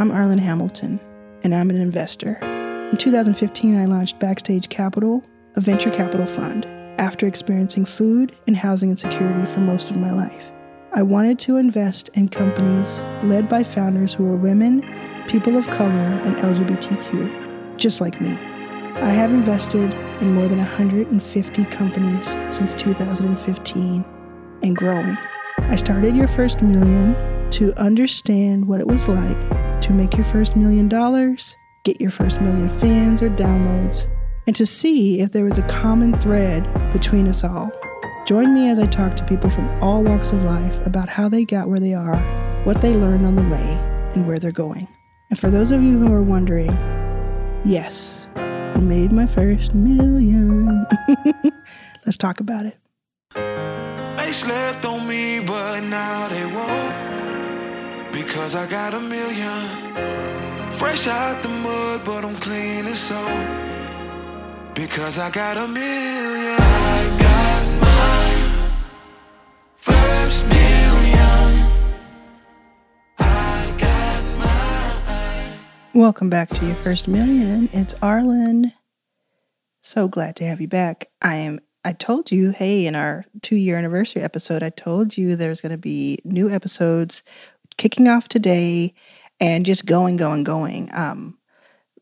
I'm Arlan Hamilton, and I'm an investor. In 2015, I launched Backstage Capital, a venture capital fund, after experiencing food and housing insecurity for most of my life. I wanted to invest in companies led by founders who are women, people of color, and LGBTQ, just like me. I have invested in more than 150 companies since 2015 and growing. I started Your First Million to understand what it was like to make your first million dollars, get your first million fans or downloads, and to see if there was a common thread between us all. Join me as I talk to people from all walks of life about how they got where they are, what they learned on the way, and where they're going. And for those of you who are wondering, yes, I made my first million. Let's talk about it. They slept on me, but now they won't. Because I got a million. Fresh out the mud, but I'm clean as soap. Because I got a million. I got my first million. Welcome back to your first million. It's Arlan. So glad to have you back. I am. I told you, hey, in our two year anniversary episode, I told you there's going to be new episodes kicking off today and just going, going, going. Um,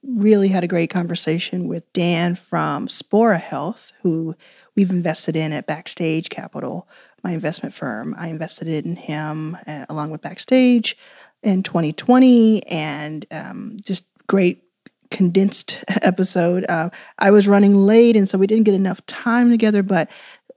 really had a great conversation with Dan from Spora Health, who we've invested in at Backstage Capital, my investment firm. I invested in him uh, along with Backstage in 2020 and um, just great condensed episode. Uh, I was running late, and so we didn't get enough time together, but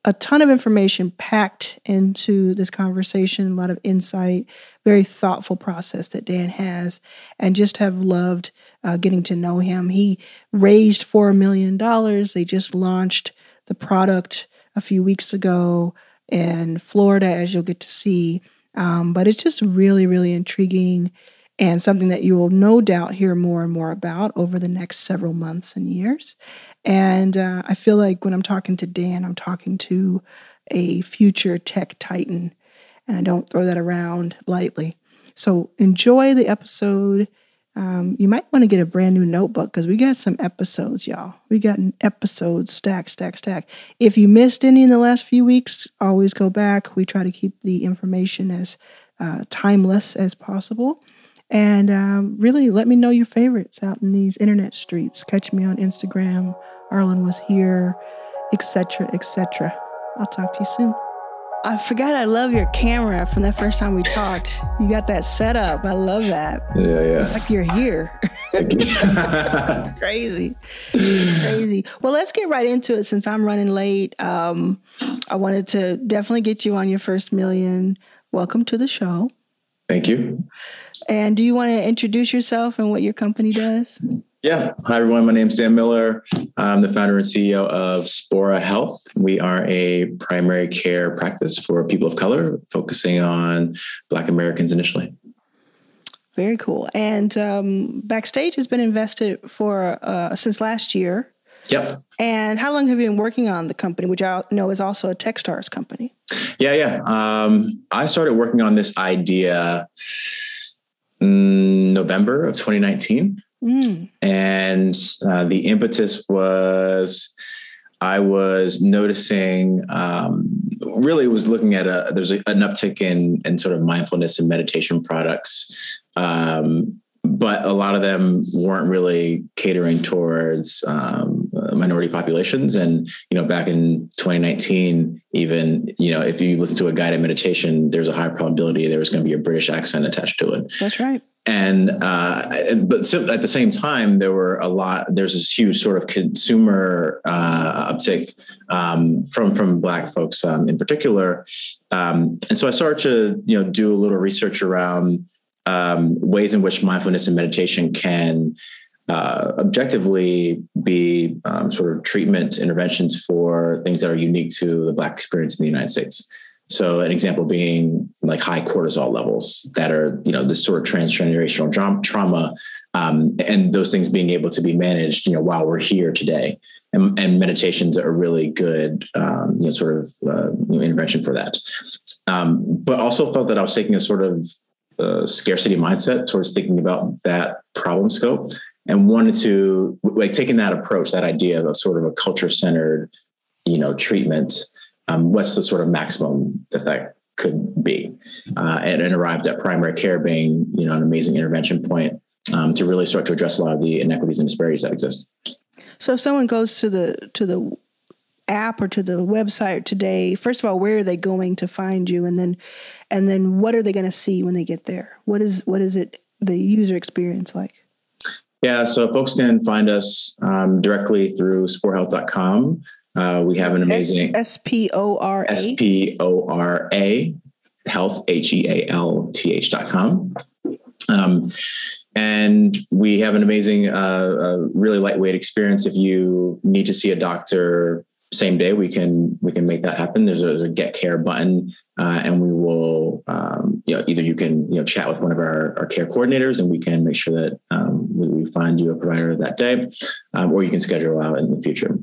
a ton of information packed into this conversation, a lot of insight, very thoughtful process that Dan has, and just have loved uh, getting to know him. He raised $4 million. They just launched the product a few weeks ago in Florida, as you'll get to see. Um, but it's just really, really intriguing and something that you will no doubt hear more and more about over the next several months and years. And uh, I feel like when I'm talking to Dan, I'm talking to a future tech titan, and I don't throw that around lightly. So enjoy the episode. Um, you might want to get a brand new notebook because we got some episodes, y'all. We got an episode stack, stack, stack. If you missed any in the last few weeks, always go back. We try to keep the information as uh, timeless as possible. And um, really, let me know your favorites out in these internet streets. Catch me on Instagram. Arlan was here, etc., etc. I'll talk to you soon. I forgot I love your camera from the first time we talked. You got that set up. I love that. Yeah, yeah. Like you're here. Crazy. Crazy. Well, let's get right into it since I'm running late. Um, I wanted to definitely get you on your first million. Welcome to the show. Thank you. And do you want to introduce yourself and what your company does? Yeah. Hi, everyone. My name is Dan Miller. I'm the founder and CEO of Spora Health. We are a primary care practice for people of color, focusing on Black Americans initially. Very cool. And um, Backstage has been invested for uh, since last year. Yep. And how long have you been working on the company, which I know is also a Techstars company? Yeah, yeah. Um, I started working on this idea November of 2019. Mm. And uh, the impetus was I was noticing, um, really was looking at a, there's a, an uptick in, in sort of mindfulness and meditation products. Um, but a lot of them weren't really catering towards um, minority populations. And you know, back in 2019, even you know, if you listen to a guided meditation, there's a high probability there was going to be a British accent attached to it. That's right. And uh, but so at the same time, there were a lot. There's this huge sort of consumer uh, uptick um, from from Black folks um, in particular. Um, and so I started to you know do a little research around um, ways in which mindfulness and meditation can uh, objectively be um, sort of treatment interventions for things that are unique to the Black experience in the United States. So, an example being like high cortisol levels that are, you know, this sort of transgenerational trauma, um, and those things being able to be managed, you know, while we're here today. And, and meditation's a really good, um, you know, sort of uh, you know, intervention for that. Um, but also felt that I was taking a sort of a scarcity mindset towards thinking about that problem scope and wanted to like taking that approach, that idea of sort of a culture centered, you know, treatment. Um, what's the sort of maximum that that could be, uh, and, and, arrived at primary care being, you know, an amazing intervention point um, to really start to address a lot of the inequities and disparities that exist. So, if someone goes to the to the app or to the website today, first of all, where are they going to find you, and then and then what are they going to see when they get there? What is what is it the user experience like? Yeah, so folks can find us um, directly through sporahealth.com. Uh, we have an amazing S P O R A S P O R A health H E A L T H dot com. Um, and we have an amazing, uh, uh, really lightweight experience. If you need to see a doctor same day we can we can make that happen there's a, there's a get care button uh, and we will um, you know either you can you know chat with one of our, our care coordinators and we can make sure that um, we, find you a provider that day um, or you can schedule out in the future.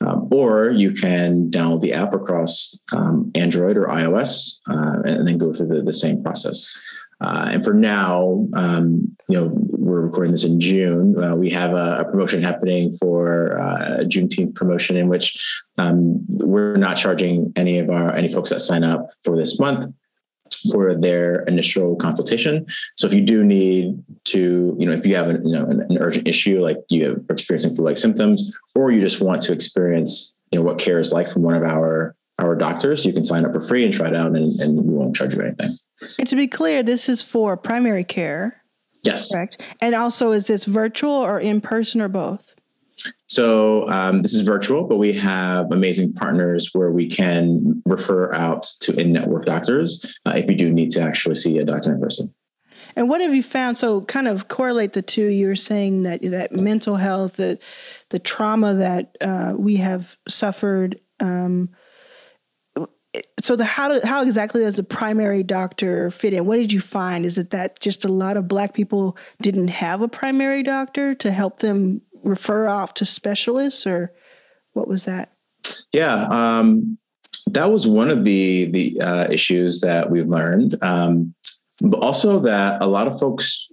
Um, or you can download the app across um, android or ios uh, and then go through the, the same process. Uh, and for now, um, you know, we're recording this in June. Uh, we have a, a, promotion happening for uh, a Juneteenth promotion in which um, we're not charging any of our any folks that sign up for this month for their initial consultation. So if you do need to, you know, if you have an, you know, an, an urgent issue like you are experiencing flu-like symptoms, or you just want to experience, you know, what care is like from one of our our doctors, you can sign up for free and try it out, and, and we won't charge you anything. And to be clear, this is for primary care. Yes. Correct. And also, is this virtual or in person or both? So um, this is virtual, but we have amazing partners where we can refer out to in-network doctors uh, if you do need to actually see a doctor in person. And what have you found? So, kind of correlate the two. You were saying that that mental health, the the trauma that uh, we have suffered. Um, so the how how exactly does the primary doctor fit in? What did you find? Is it that just a lot of black people didn't have a primary doctor to help them refer off to specialists, or what was that? Yeah, um, that was one of the the uh, issues that we've learned, um, but also that a lot of folks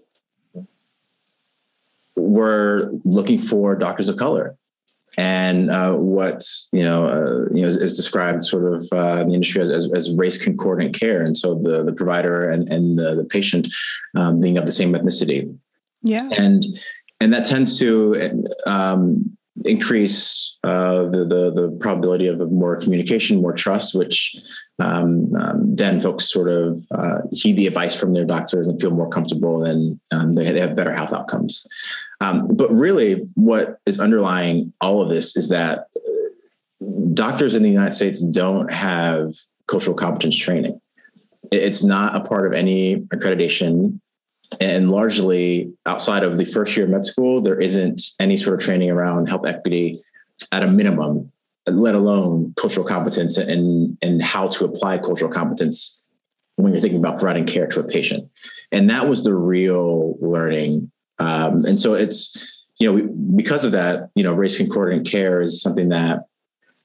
were looking for doctors of color and uh, what you know, uh, you know, is, is, described sort of uh, in the industry as, as, race concordant care, and so the the provider and and the, the patient um, being of the same ethnicity. Yeah, and and that tends to um, increase uh, the, the, the probability of more communication, more trust, which um, um, then folks sort of uh, heed the advice from their doctors and feel more comfortable, and um, they, have better health outcomes. Um, but really, what is underlying all of this is that doctors in the United States don't have cultural competence training. It's not a part of any accreditation and largely outside of the first year of med school, there isn't any sort of training around health equity at a minimum, let alone cultural competence and, and how to apply cultural competence when you're thinking about providing care to a patient. And that was the real learning. Um, and so it's, you know, we, because of that, you know, race concordant care is something that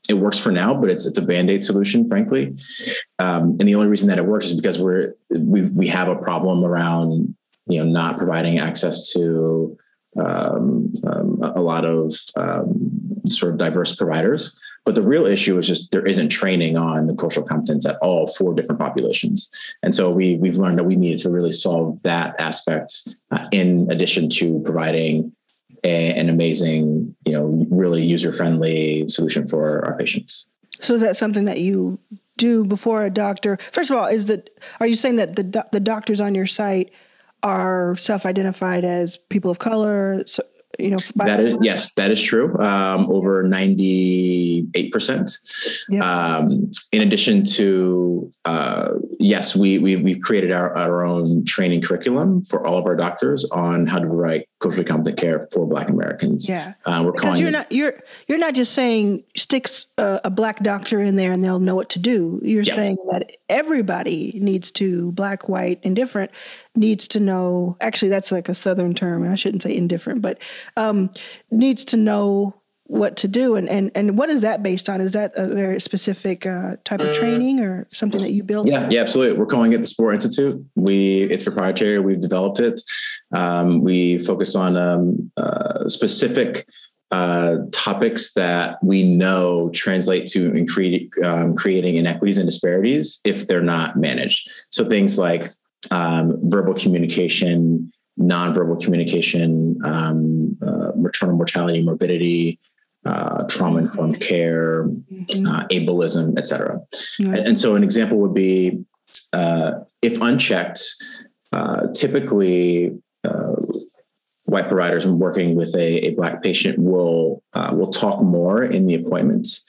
it works for now, but it's it's a band-aid solution, frankly. Um, and the only reason that it works is because we're we we have a problem around you know, not providing access to um, um, a lot of um, sort of diverse providers. But the real issue is just there isn't training on the cultural competence at all for different populations. And so we, we've learned that we needed to really solve that aspect uh, in addition to providing a, an amazing, you know, really user friendly solution for our patients. So is that something that you do before a doctor? First of all, is that are you saying that the the doctors on your site are self-identified as people of color. So, you know, that is yes, that is true. Um, over ninety-eight percent. Yeah. Um, in addition to uh, yes, we we we created our, our own training curriculum for all of our doctors on how to provide culturally competent care for Black Americans. Yeah, uh, we're because calling you're not you're you're not just saying sticks a, a, black doctor in there and they'll know what to do. You're saying that everybody needs to black, white, indifferent needs to know. Actually, that's like a southern term. I shouldn't say indifferent, but um, needs to know what to do and and and what is that based on? Is that a very specific uh, type of training or something that you built yeah yeah absolutely. We're calling it the Spora institute. We it's proprietary. We've developed it. Um, we focus on um, uh, specific uh, topics that we know translate to in create, um, creating inequities and disparities if they're not managed. So things like um, verbal communication nonverbal communication um, uh, maternal mortality morbidity uh, trauma informed care, mm-hmm. uh, ableism, et cetera. And, and, so, an example would be uh, if unchecked, uh, typically uh, white providers working with a, a black patient will uh, will talk more in the appointments.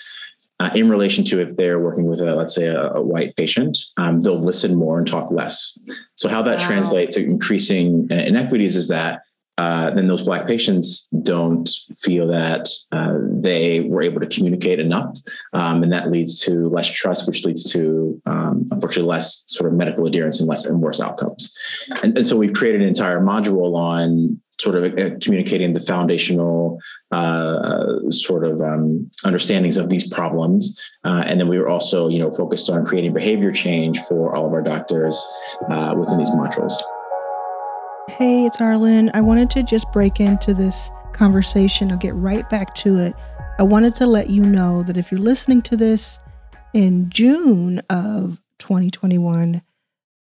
in relation to if they're working with a let's say a, a white patient, um, they'll listen more and talk less. So how that wow. translates to increasing inequities is that uh, then those black patients don't feel that uh, they were able to communicate enough um, and that leads to less trust which leads to um, unfortunately less sort of medical adherence and less and worse outcomes and, and so we've created an entire module on sort of uh, communicating the foundational uh, sort of um, understandings of these problems. Uh, and then we were also, you know, focused on creating behavior change for all of our doctors uh, within these modules. Hey, it's Arlan. I wanted to just break into this conversation. I'll get right back to it. I wanted to let you know that if you're listening to this in June of 2021,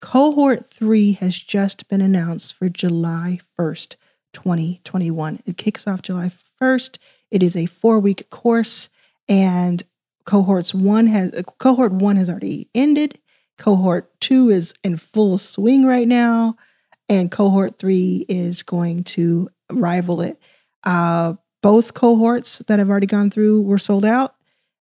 cohort three has just been announced for July 1st, 2021. It kicks off July 1st. It is a four week course, and cohorts one has cohort one has already ended. Cohort two is in full swing right now and cohort three is going to rival it. Uh, both cohorts that I've already gone through were sold out.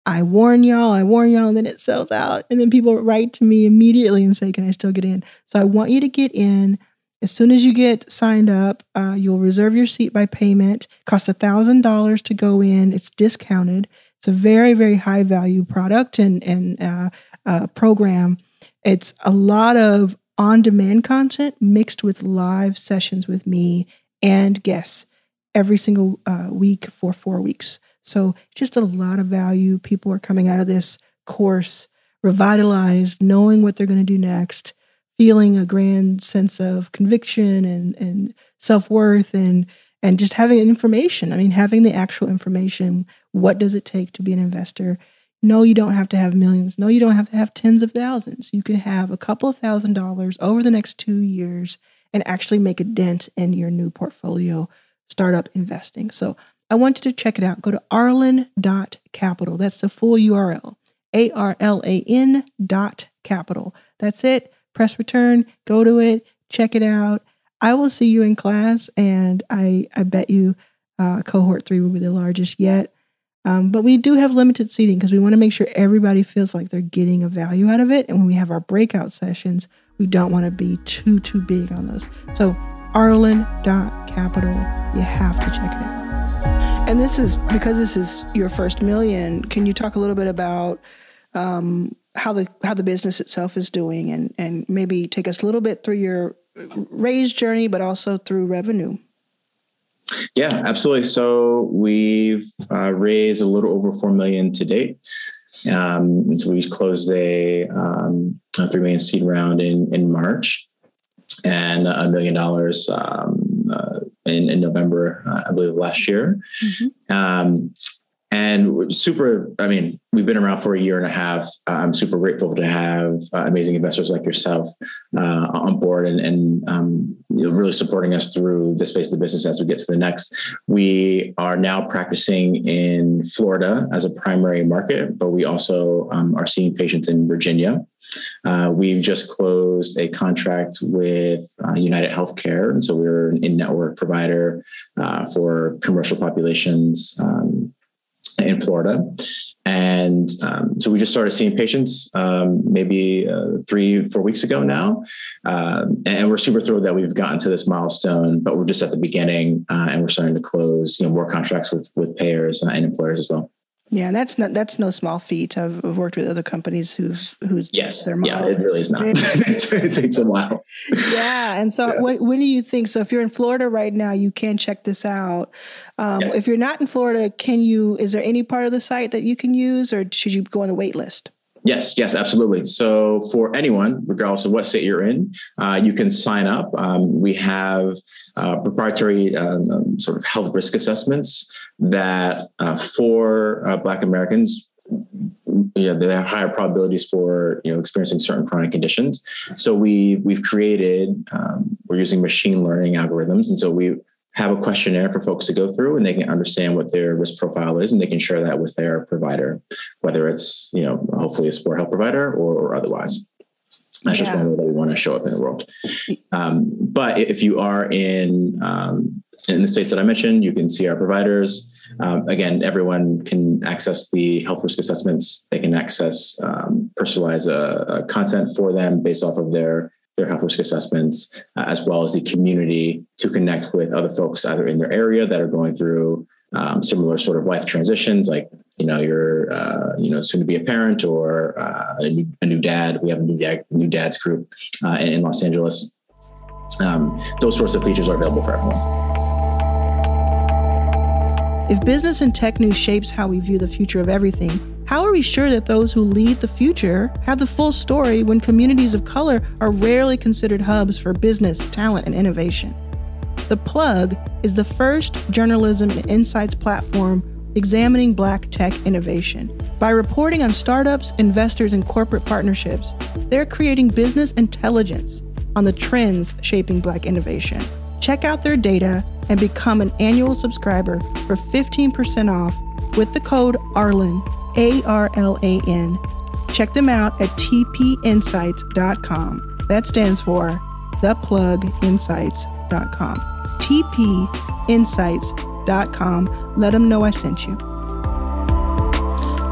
I warn y'all, I warn y'all, and then it sells out. And then people write to me immediately and say, Can I still get in? So I want you to get in. As soon as you get signed up, uh, you'll reserve your seat by payment. Costs $1,000 to go in, it's discounted. It's a very, very high value product and, and uh, uh, program. It's a lot of on demand content mixed with live sessions with me and guests every single uh, week for four weeks. So just a lot of value. People are coming out of this course revitalized, knowing what they're going to do next, feeling a grand sense of conviction and, and self worth and and just having information. I mean, having the actual information. What does it take to be an investor? No, you don't have to have millions. No, you don't have to have tens of thousands. You can have a couple of thousand dollars over the next two years and actually make a dent in your new portfolio startup investing. So I want you to check it out. Go to arlan.capital. That's the full URL. A R L A N dot capital. That's it. Press return, go to it, check it out. I will see you in class, and I, I bet you uh, cohort three will be the largest yet. Um, but we do have limited seating because we want to make sure everybody feels like they're getting a value out of it. And when we have our breakout sessions, we don't want to be too, too big on those. So, arlan.capital, you have to check it out. And this is because this is your first million. Can you talk a little bit about um, how the how the business itself is doing, and and maybe take us a little bit through your raise journey, but also through revenue? Yeah, absolutely. So we've uh, raised a little over four million to date. Um, so we closed a, um, a, three million seed round in in March, and a million dollars um, uh, in, in November, uh, I believe, last year. Mm-hmm. Um, and super i mean we've been around for a year and a half. I'm super grateful to have uh, amazing investors like yourself uh, on board and, and um, you know, really supporting us through this phase of the business as we get to the next. We are now practicing in florida as a primary market but we also um, are seeing patients in virginia. Uh, we've just closed a contract with uh, United Healthcare, and so we're an in-network provider uh, for commercial populations um, in Florida. And um, so we just started seeing patients um, maybe uh, three, four weeks ago now. Uh, and we're super thrilled that we've gotten to this milestone, but we're just at the beginning uh, and we're starting to close you know, more contracts with, with payers and employers as well. Yeah, and that's not that's no small feat. I've, I've worked with other companies who've who's yes, their yeah, it really is not. it takes a while. Yeah, and so yeah. When, when do you think? So if you're in Florida right now, you can check this out. Um, yeah. If you're not in Florida, can you? Is there any part of the site that you can use, or should you go on the wait list? Yes, yes, absolutely. So for anyone, regardless of what state you're in, uh, you can sign up. Um, we have uh, proprietary um, um sort of health risk assessments that uh, for uh, Black Americans, know, they have higher probabilities for you know experiencing certain chronic conditions. So we we've created um, we're using machine learning algorithms, and so we have a questionnaire for folks to go through and they can understand what their risk profile is and they can share that with their provider, whether it's, you know, hopefully a Spora health provider or, or otherwise. That's yeah. just one way that we want to show up in the world. Um, but if you are in um, in the states that I mentioned, you can see our providers. Um, again, everyone can access the health risk assessments. They can access um, personalized uh, uh, content for them based off of their their health risk assessments, uh, as well as the community to connect with other folks either in their area that are going through um, similar sort of life transitions, like you know you're uh, you know soon to be a parent or uh, a, new, a, new, dad. We have a new dad new dads group uh, in, in, Los Angeles. Um, those sorts of features are available for everyone. If business and tech news shapes how we view the future of everything how are we sure that those who lead the future have the full story when communities of color are rarely considered hubs for business, talent, and innovation? The Plug is the first journalism and insights platform examining Black tech innovation. By reporting on startups, investors, and corporate partnerships, they're creating business intelligence on the trends shaping Black innovation. Check out their data and become an annual subscriber for 15% off with the code ARLAN a R L A N. Check them out at tpinsights.com. That stands for thepluginsights.com. tpinsights.com. Let them know I sent you.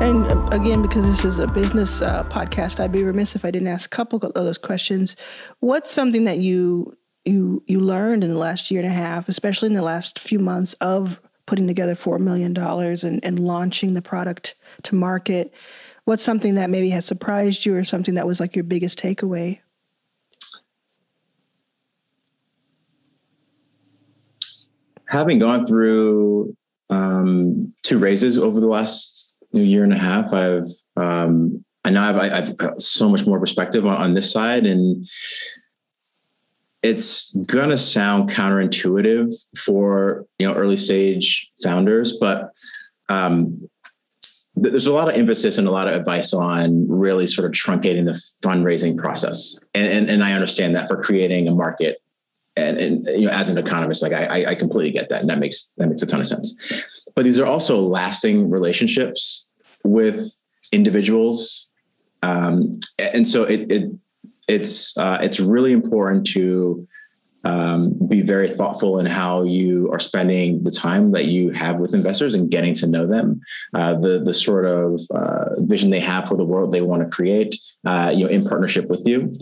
And uh, again, because this is a business uh, podcast, I'd be remiss if I didn't ask a couple of those questions. What's something that you you you learned in the last year and a half, especially in the last few months of putting together $4 million and, and launching the product to market. What's something that maybe has surprised you or something that was like your biggest takeaway? Having gone through um, two raises over the last year and a half, I've um, I now I've, I've so much more perspective on, on this side, and it's gonna sound counterintuitive for you know early stage founders, but um, there's a lot of emphasis and a lot of advice on really sort of truncating the fundraising process, and and, and I understand that for creating a market, and, and you know as an economist, like I I completely get that, and that makes that makes a ton of sense. But these are also lasting relationships with individuals, um, and so it, it it's uh, it's really important to um, be very thoughtful in how you are spending the time that you have with investors and getting to know them, uh, the the sort of uh, vision they have for the world they want to create, uh, you know, in partnership with you,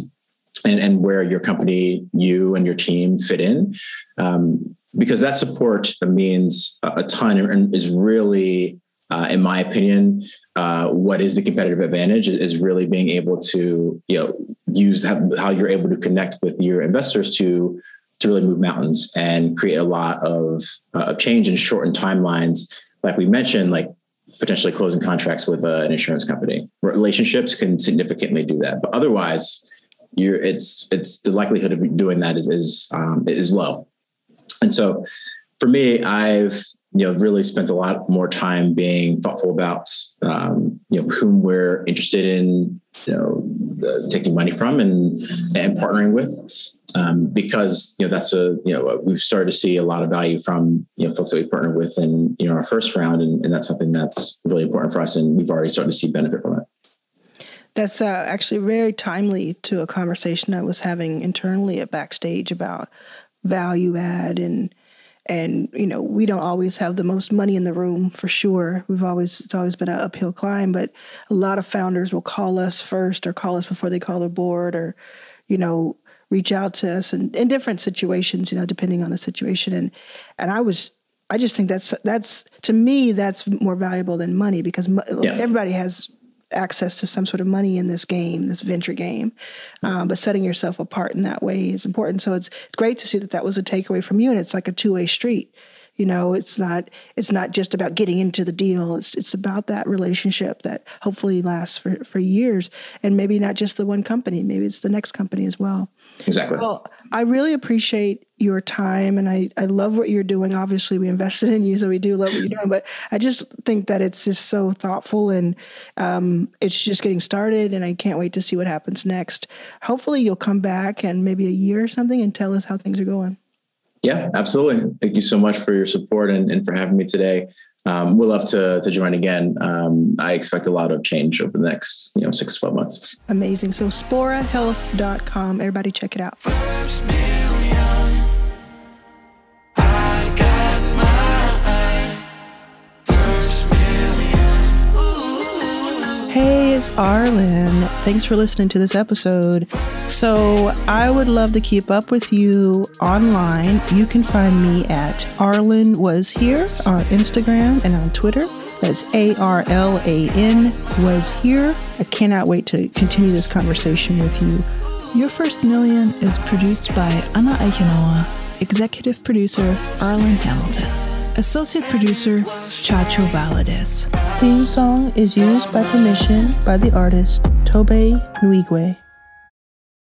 and and where your company, you and your team fit in, um, because that support means a ton and is really uh, in my opinion, uh, what is the competitive advantage is, really being able to you know use how, you're able to connect with your investors to to really move mountains and create a lot of uh, change and shorten timelines. Like we mentioned, like potentially closing contracts with uh, an insurance company. Relationships can significantly do that, but otherwise, you're it's it's the likelihood of doing that is is um, is low. And so, for me, I've you know really spent a lot more time being thoughtful about um, you know whom we're interested in you know uh, taking money from and and partnering with. Um, because you know that's a you know we've started to see a lot of value from you know folks that we partnered with in you know our first round and, and that's something that's really important for us and we've already started to see benefit from it. That's uh, actually very timely to a conversation I was having internally at backstage about value add and and you know we don't always have the most money in the room for sure we've always it's always been an uphill climb but a lot of founders will call us first or call us before they call their board or you know reach out to us and in different situations you know depending on the situation and and i was I just think that's that's to me that's more valuable than money because yeah. everybody has access to some sort of money in this game, this venture game. Um, but setting yourself apart in that way is important. So it's it's great to see that that was a takeaway from you, and it's like a two way street. You know, it's not it's not just about getting into the deal. It's it's about that relationship that hopefully lasts for, for years, and maybe not just the one company. Maybe it's the next company as well. Exactly. Well, I really appreciate your time and I, I love what you're doing. Obviously, we invested in you, so we do love what you're doing. But I just think that it's just so thoughtful and um, it's just getting started. And I can't wait to see what happens next. Hopefully, you'll come back and maybe a year or something and tell us how things are going. Yeah, absolutely. Thank you so much for your support and, and for having me today. Um, we'll love to, to join again. Um, I expect a lot of change over the next, you know, six to 12 months. Amazing. So sporahealth.com. Everybody check it out. Hey, it's Arlan. Thanks for listening to this episode. So, I would love to keep up with you online. You can find me at Arlan Was Here on Instagram and on Twitter. That's A R L A N Was Here. I cannot wait to continue this conversation with you. Your First Million is produced by Anna Eichenauer, executive producer Arlan Hamilton. Associate producer Chacho Valadez. Theme song is used by permission by the artist Tobe Nwigwe.